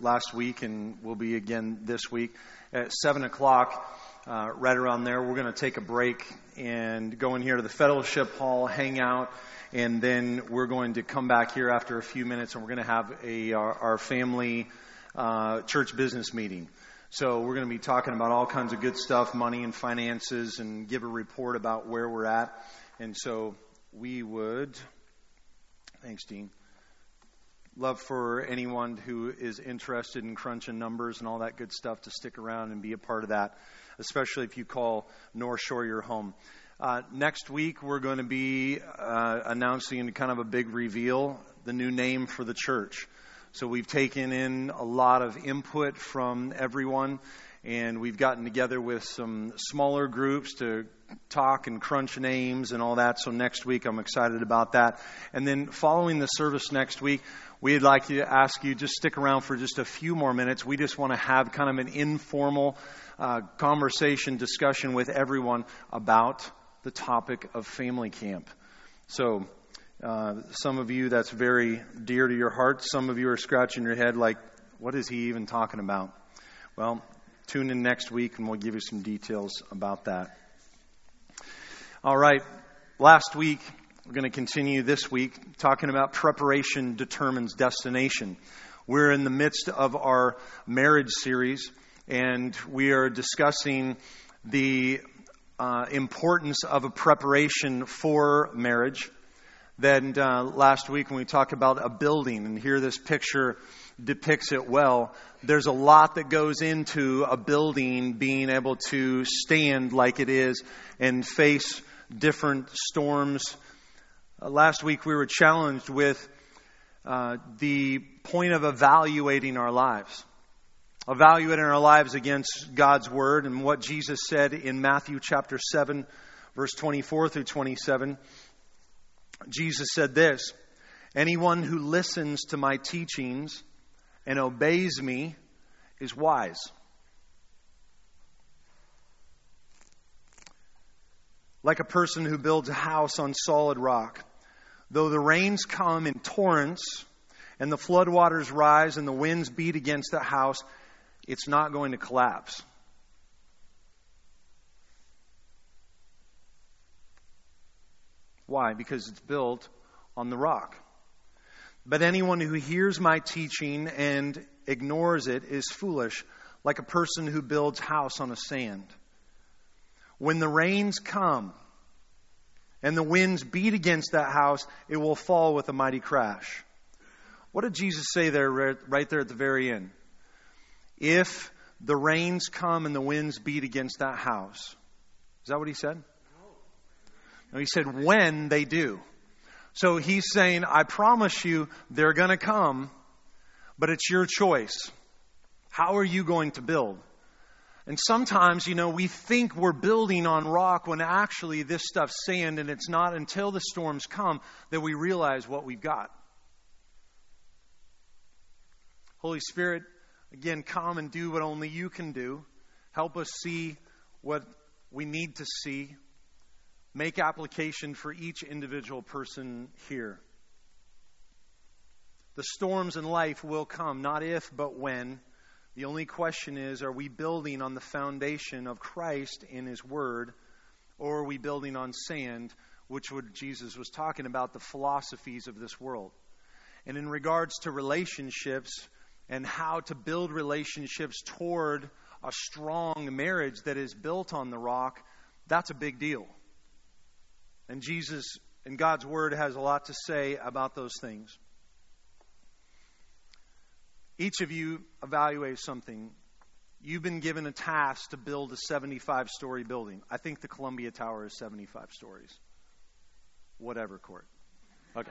last week and will be again this week. At 7 o'clock, uh, right around there, we're going to take a break and go in here to the fellowship hall, hang out, and then we're going to come back here after a few minutes and we're going to have a, our, our family uh, church business meeting. So we're going to be talking about all kinds of good stuff, money and finances, and give a report about where we're at. And so we would, thanks, Dean, love for anyone who is interested in crunching numbers and all that good stuff to stick around and be a part of that, especially if you call North Shore your home. Uh, next week, we're going to be uh, announcing kind of a big reveal, the new name for the church. So we've taken in a lot of input from everyone, and we've gotten together with some smaller groups to talk and crunch names and all that. So next week, I'm excited about that. And then following the service next week, we'd like to ask you just stick around for just a few more minutes. We just want to have kind of an informal uh, conversation, discussion with everyone about the topic of family camp. So uh, some of you, that's very dear to your heart. Some of you are scratching your head like, what is he even talking about? Well, tune in next week and we'll give you some details about that. All right. Last week, we're going to continue this week talking about preparation determines destination. We're in the midst of our marriage series and we are discussing the uh, importance of a preparation for marriage. Then uh, last week when we talked about a building, and here this picture depicts it well, there's a lot that goes into a building being able to stand like it is and face different storms. Uh, last week we were challenged with uh, the point of evaluating our lives. Evaluating our lives against God's Word and what Jesus said in Matthew chapter 7, verse 24 through 27. Jesus said this Anyone who listens to my teachings and obeys me is wise. Like a person who builds a house on solid rock. Though the rains come in torrents and the floodwaters rise and the winds beat against that house, it's not going to collapse Why? Because it's built on the rock. But anyone who hears my teaching and ignores it is foolish, like a person who builds house on a sand. When the rains come and the winds beat against that house, it will fall with a mighty crash. What did Jesus say there, right there at the very end? If the rains come and the winds beat against that house. Is that what he said? He said, when they do. So he's saying, I promise you they're going to come, but it's your choice. How are you going to build? And sometimes, you know, we think we're building on rock when actually this stuff's sand, and it's not until the storms come that we realize what we've got. Holy Spirit, again, come and do what only you can do. Help us see what we need to see make application for each individual person here. The storms in life will come, not if, but when. The only question is are we building on the foundation of Christ in His Word, or are we building on sand, which what Jesus was talking about, the philosophies of this world? And in regards to relationships and how to build relationships toward a strong marriage that is built on the rock, that's a big deal. And Jesus and God's Word has a lot to say about those things. Each of you evaluate something. You've been given a task to build a 75 story building. I think the Columbia Tower is 75 stories. Whatever, court. Okay.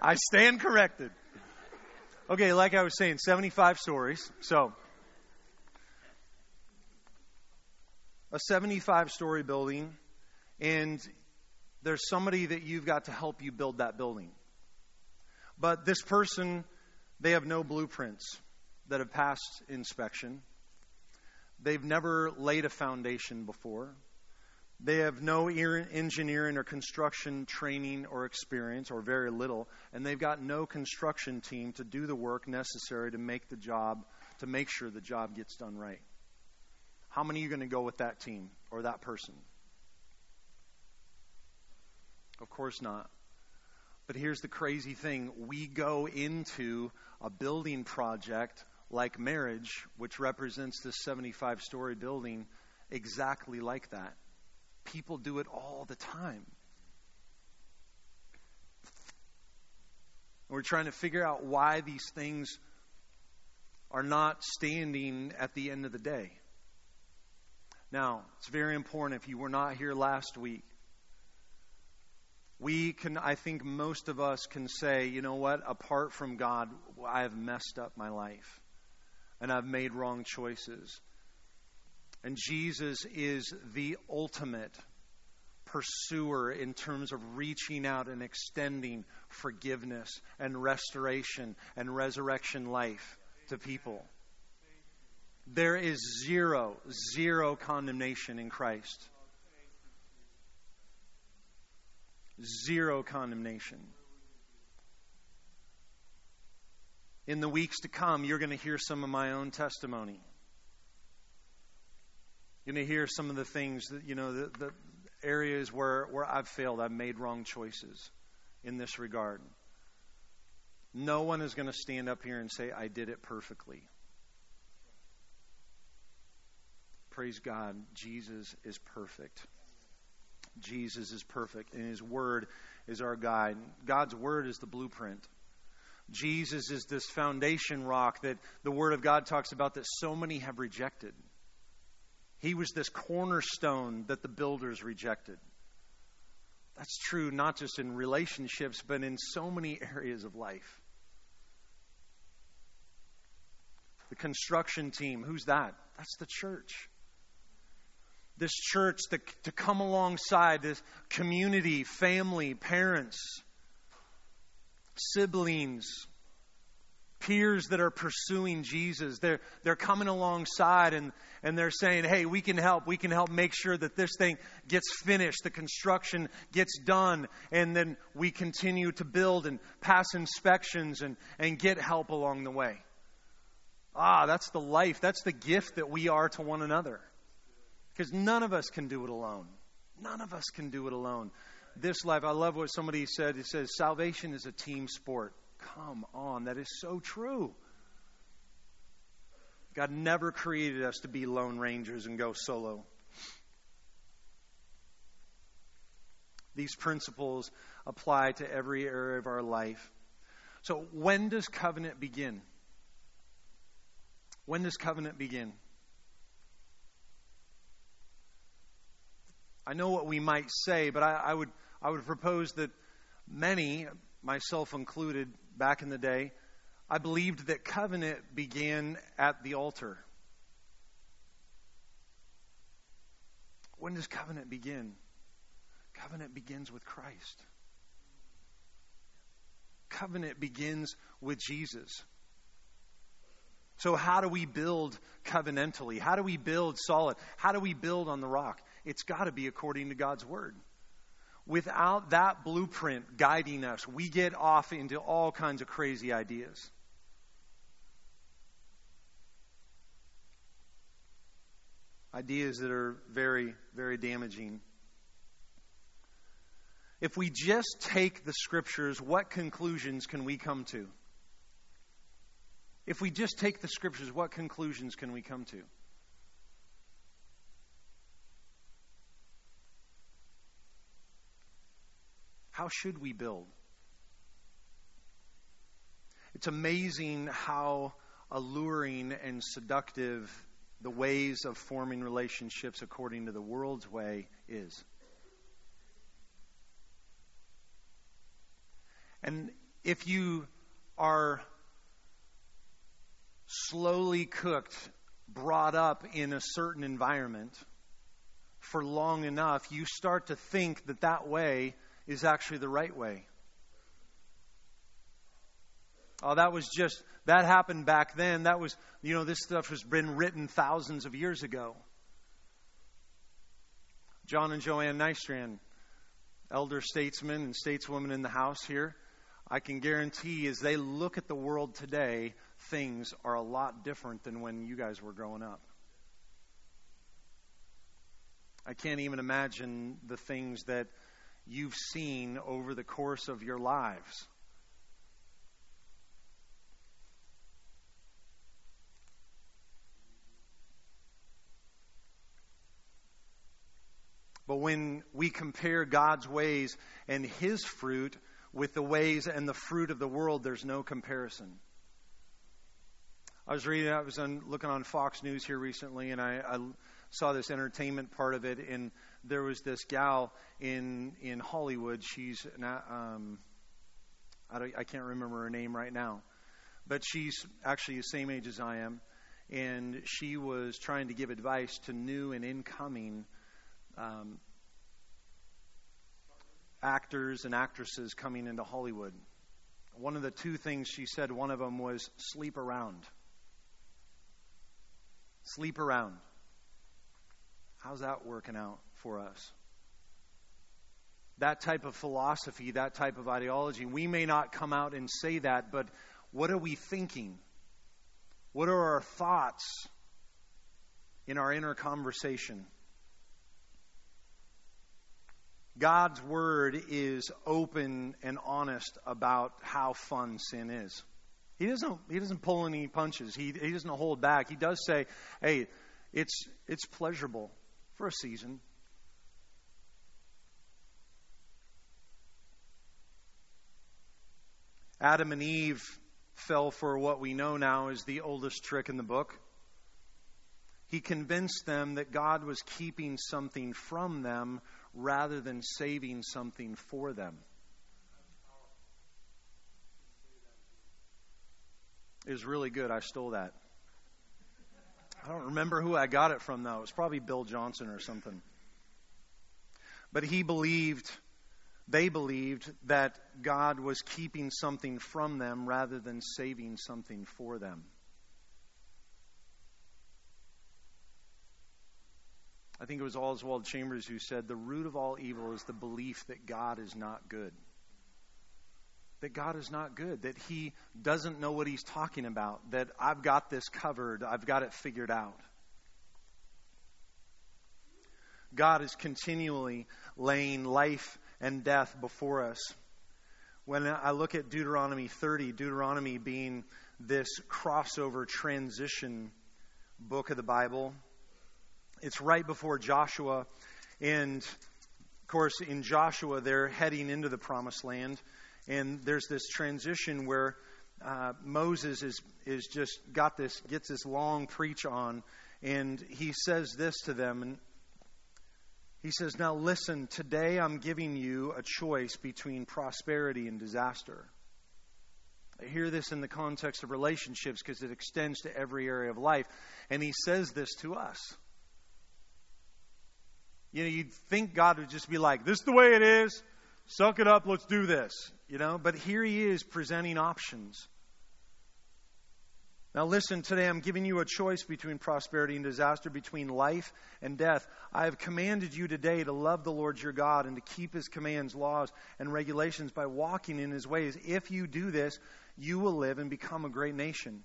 I stand corrected. Okay, like I was saying, 75 stories. So, a 75 story building and there's somebody that you've got to help you build that building. But this person, they have no blueprints that have passed inspection. They've never laid a foundation before. They have no engineering or construction training or experience, or very little, and they've got no construction team to do the work necessary to make the job, to make sure the job gets done right. How many are you going to go with that team or that person? Of course not. But here's the crazy thing we go into a building project like marriage, which represents this 75 story building, exactly like that. People do it all the time. We're trying to figure out why these things are not standing at the end of the day. Now, it's very important if you were not here last week. We can, I think most of us can say, you know what, apart from God, I have messed up my life and I've made wrong choices. And Jesus is the ultimate pursuer in terms of reaching out and extending forgiveness and restoration and resurrection life to people. There is zero, zero condemnation in Christ. Zero condemnation. In the weeks to come, you're going to hear some of my own testimony. You're going to hear some of the things that, you know, the, the areas where, where I've failed, I've made wrong choices in this regard. No one is going to stand up here and say, I did it perfectly. Praise God, Jesus is perfect. Jesus is perfect, and His Word is our guide. God's Word is the blueprint. Jesus is this foundation rock that the Word of God talks about that so many have rejected. He was this cornerstone that the builders rejected. That's true not just in relationships, but in so many areas of life. The construction team, who's that? That's the church. This church that, to come alongside this community, family, parents, siblings, peers that are pursuing Jesus. They're, they're coming alongside and, and they're saying, hey, we can help. We can help make sure that this thing gets finished, the construction gets done, and then we continue to build and pass inspections and, and get help along the way. Ah, that's the life, that's the gift that we are to one another. Because none of us can do it alone. None of us can do it alone. This life, I love what somebody said. He says, salvation is a team sport. Come on, that is so true. God never created us to be lone rangers and go solo. These principles apply to every area of our life. So, when does covenant begin? When does covenant begin? I know what we might say, but I, I would I would propose that many, myself included, back in the day, I believed that covenant began at the altar. When does covenant begin? Covenant begins with Christ. Covenant begins with Jesus. So, how do we build covenantally? How do we build solid? How do we build on the rock? It's got to be according to God's Word. Without that blueprint guiding us, we get off into all kinds of crazy ideas. Ideas that are very, very damaging. If we just take the scriptures, what conclusions can we come to? If we just take the scriptures, what conclusions can we come to? How should we build? It's amazing how alluring and seductive the ways of forming relationships according to the world's way is. And if you are slowly cooked, brought up in a certain environment for long enough, you start to think that that way is actually the right way. Oh, that was just, that happened back then. That was, you know, this stuff has been written thousands of years ago. John and Joanne Nystrand, elder statesmen and stateswomen in the house here, I can guarantee as they look at the world today, things are a lot different than when you guys were growing up. I can't even imagine the things that you've seen over the course of your lives. But when we compare God's ways and His fruit with the ways and the fruit of the world, there's no comparison. I was reading, I was on, looking on Fox News here recently, and I, I saw this entertainment part of it, and there was this gal in in Hollywood. She's not, um, I, I can't remember her name right now, but she's actually the same age as I am, and she was trying to give advice to new and incoming um, actors and actresses coming into Hollywood. One of the two things she said, one of them was sleep around. Sleep around. How's that working out for us? That type of philosophy, that type of ideology, we may not come out and say that, but what are we thinking? What are our thoughts in our inner conversation? God's word is open and honest about how fun sin is. He doesn't, he doesn't pull any punches. He, he doesn't hold back. He does say, hey, it's, it's pleasurable for a season. Adam and Eve fell for what we know now is the oldest trick in the book. He convinced them that God was keeping something from them rather than saving something for them. It was really good. I stole that. I don't remember who I got it from, though. It was probably Bill Johnson or something. But he believed, they believed, that God was keeping something from them rather than saving something for them. I think it was Oswald Chambers who said, The root of all evil is the belief that God is not good. That God is not good, that He doesn't know what He's talking about, that I've got this covered, I've got it figured out. God is continually laying life and death before us. When I look at Deuteronomy 30, Deuteronomy being this crossover transition book of the Bible, it's right before Joshua. And of course, in Joshua, they're heading into the promised land. And there's this transition where uh, Moses is, is just got this, gets this long preach on. And he says this to them. He says, Now listen, today I'm giving you a choice between prosperity and disaster. I hear this in the context of relationships because it extends to every area of life. And he says this to us. You know, you'd think God would just be like, this is the way it is. Suck it up. Let's do this. You know, but here he is presenting options. Now, listen, today I'm giving you a choice between prosperity and disaster, between life and death. I have commanded you today to love the Lord your God and to keep his commands, laws, and regulations by walking in his ways. If you do this, you will live and become a great nation.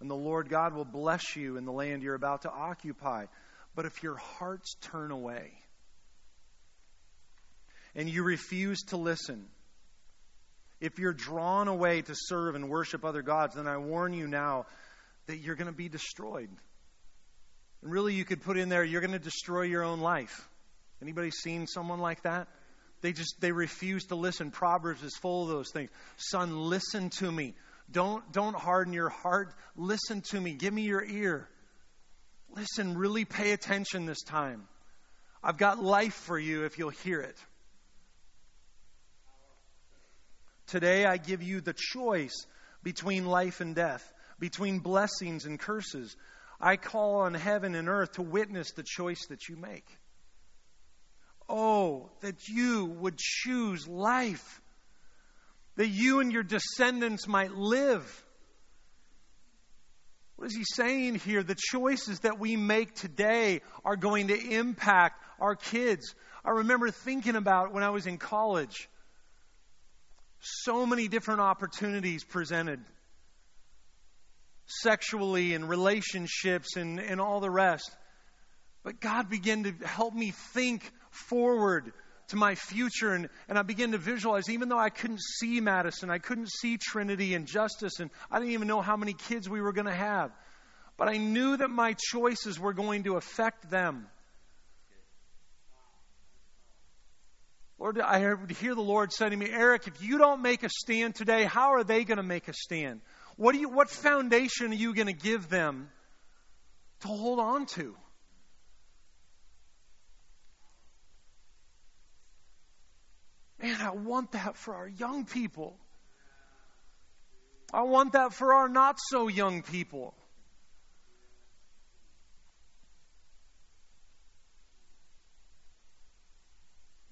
And the Lord God will bless you in the land you're about to occupy. But if your hearts turn away, and you refuse to listen, if you're drawn away to serve and worship other gods, then I warn you now that you're going to be destroyed. And really, you could put in there, you're going to destroy your own life. Anybody seen someone like that? They just they refuse to listen. Proverbs is full of those things. Son, listen to me. Don't don't harden your heart. Listen to me. Give me your ear. Listen, really pay attention this time. I've got life for you if you'll hear it. Today I give you the choice between life and death, between blessings and curses. I call on heaven and earth to witness the choice that you make. Oh, that you would choose life, that you and your descendants might live. What is he saying here? The choices that we make today are going to impact our kids. I remember thinking about when I was in college, so many different opportunities presented sexually and relationships and, and all the rest. But God began to help me think forward to my future. And, and I began to visualize, even though I couldn't see Madison, I couldn't see Trinity and Justice, and I didn't even know how many kids we were going to have. But I knew that my choices were going to affect them. Lord, I hear the Lord saying to me, Eric, if you don't make a stand today, how are they going to make a stand? What, do you, what foundation are you going to give them to hold on to? Man, I want that for our young people. I want that for our not so young people.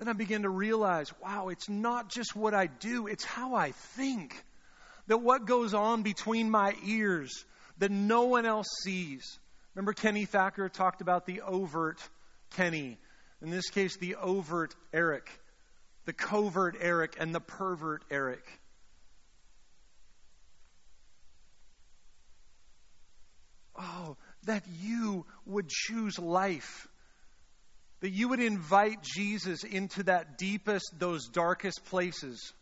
Then I begin to realize wow, it's not just what I do, it's how I think. That what goes on between my ears that no one else sees. Remember, Kenny Thacker talked about the overt Kenny. In this case, the overt Eric the covert Eric and the pervert Eric. Oh, that you would choose life. That you would invite Jesus into that deepest, those darkest places.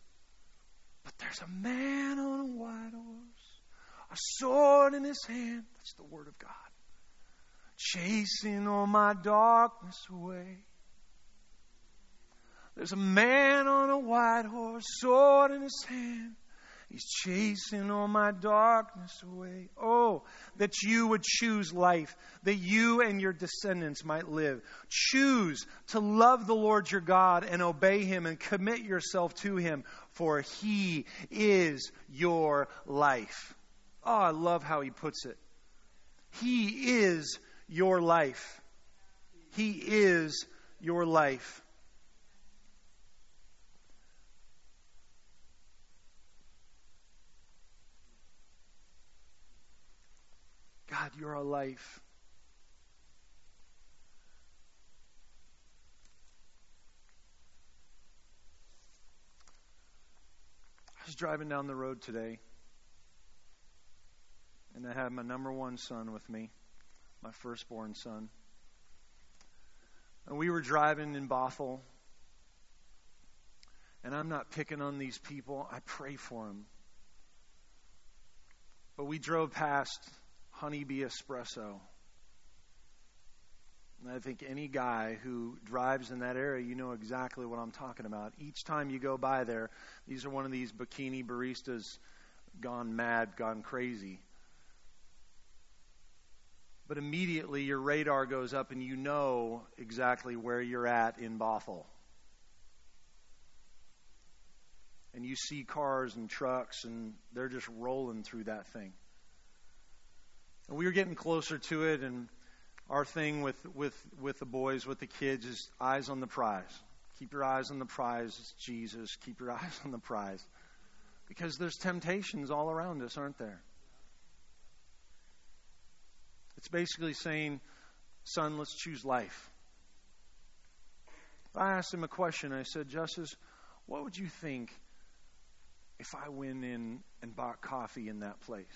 But there's a man on a white horse, a sword in his hand. That's the Word of God. Chasing all my darkness away. There's a man on a white horse, sword in his hand. He's chasing all my darkness away. Oh, that you would choose life, that you and your descendants might live. Choose to love the Lord your God and obey him and commit yourself to him, for he is your life. Oh, I love how he puts it. He is your life. He is your life. God, you're our life. I was driving down the road today, and I had my number one son with me, my firstborn son. And we were driving in Bothell, and I'm not picking on these people, I pray for them. But we drove past Honeybee Espresso. And I think any guy who drives in that area, you know exactly what I'm talking about. Each time you go by there, these are one of these bikini baristas gone mad, gone crazy. But immediately your radar goes up and you know exactly where you're at in Bothell. And you see cars and trucks, and they're just rolling through that thing. And we were getting closer to it, and our thing with, with, with the boys, with the kids, is eyes on the prize. Keep your eyes on the prize, Jesus. Keep your eyes on the prize. Because there's temptations all around us, aren't there? It's basically saying, son, let's choose life. I asked him a question. I said, Justice, what would you think if I went in and bought coffee in that place?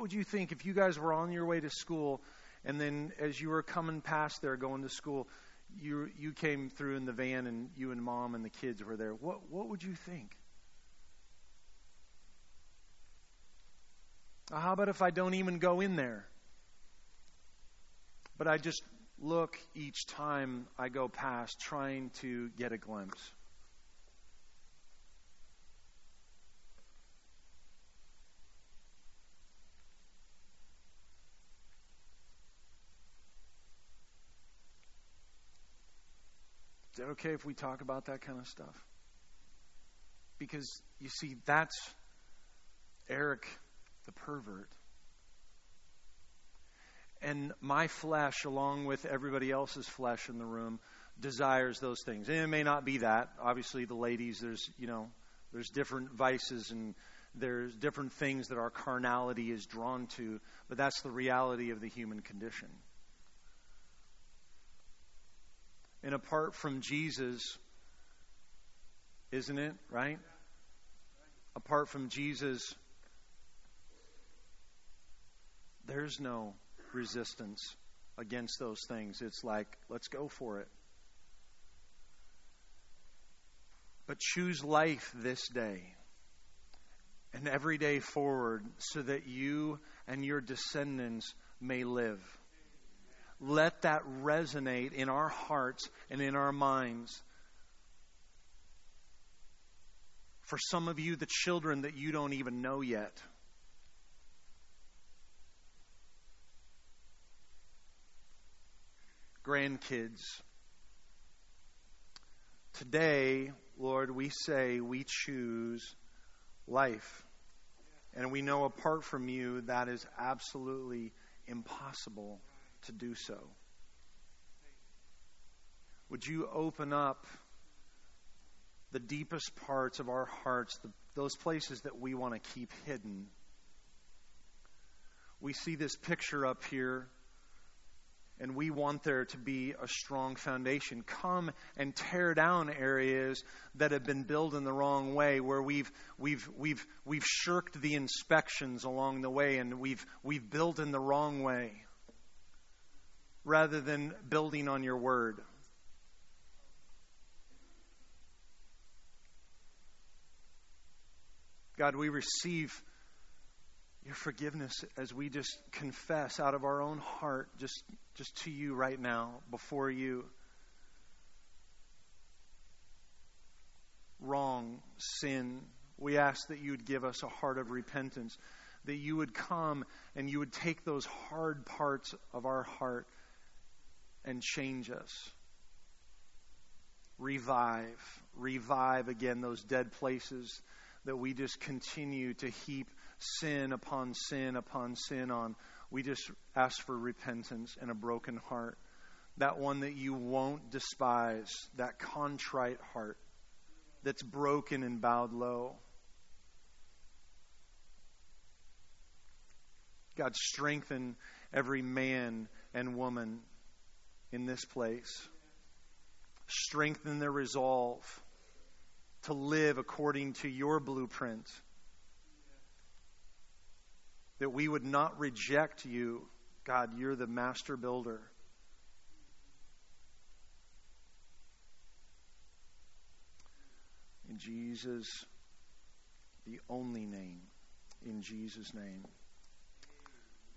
Would you think if you guys were on your way to school and then as you were coming past there going to school, you you came through in the van and you and mom and the kids were there. What what would you think? Uh, how about if I don't even go in there? But I just look each time I go past trying to get a glimpse. Is that okay if we talk about that kind of stuff? Because you see, that's Eric the pervert. And my flesh, along with everybody else's flesh in the room, desires those things. And it may not be that. Obviously, the ladies, there's, you know, there's different vices and there's different things that our carnality is drawn to, but that's the reality of the human condition. And apart from Jesus, isn't it, right? Apart from Jesus, there's no resistance against those things. It's like, let's go for it. But choose life this day and every day forward so that you and your descendants may live. Let that resonate in our hearts and in our minds. For some of you, the children that you don't even know yet. Grandkids. Today, Lord, we say we choose life. And we know apart from you, that is absolutely impossible to do so. Would you open up the deepest parts of our hearts, the, those places that we want to keep hidden? We see this picture up here and we want there to be a strong foundation. Come and tear down areas that have been built in the wrong way, where we've we've we've we've shirked the inspections along the way, and we've we've built in the wrong way, rather than building on your word. God, we receive your forgiveness as we just confess out of our own heart, just, just to you right now, before you. Wrong, sin. We ask that you would give us a heart of repentance, that you would come and you would take those hard parts of our heart and change us. Revive, revive again those dead places that we just continue to heap sin upon sin upon sin on. We just ask for repentance and a broken heart. That one that you won't despise, that contrite heart that's broken and bowed low. God, strengthen every man and woman in this place. Strengthen their resolve to live according to your blueprint that we would not reject you. God, you're the master builder. In Jesus, the only name. In Jesus' name.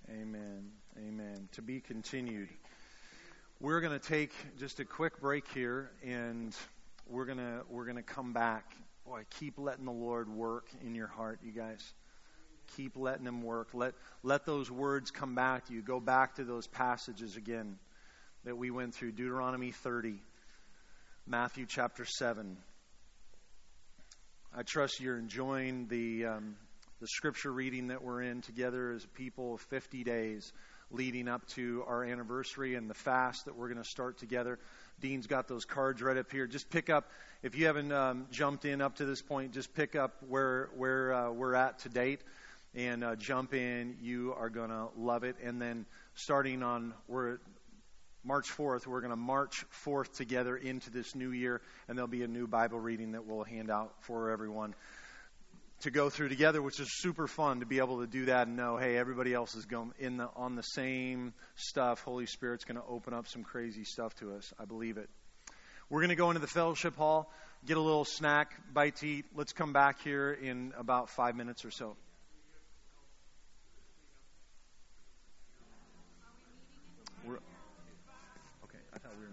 Amen. Amen. To be continued. We're going to take just a quick break here and we're going to we're going to come back. Boy, keep letting the Lord work in your heart, you guys. Keep letting Him work. Let, let those words come back to you. Go back to those passages again that we went through Deuteronomy 30, Matthew chapter 7. I trust you're enjoying the, um, the scripture reading that we're in together as a people of 50 days leading up to our anniversary and the fast that we're going to start together. Dean's got those cards right up here. Just pick up, if you haven't um, jumped in up to this point, just pick up where, where uh, we're at to date and uh, jump in. You are going to love it. And then starting on we're March 4th, we're going to march forth together into this new year, and there'll be a new Bible reading that we'll hand out for everyone to go through together, which is super fun to be able to do that and know, hey, everybody else is going in the on the same stuff. Holy Spirit's going to open up some crazy stuff to us. I believe it. We're going to go into the fellowship hall, get a little snack, bite to eat. Let's come back here in about five minutes or so.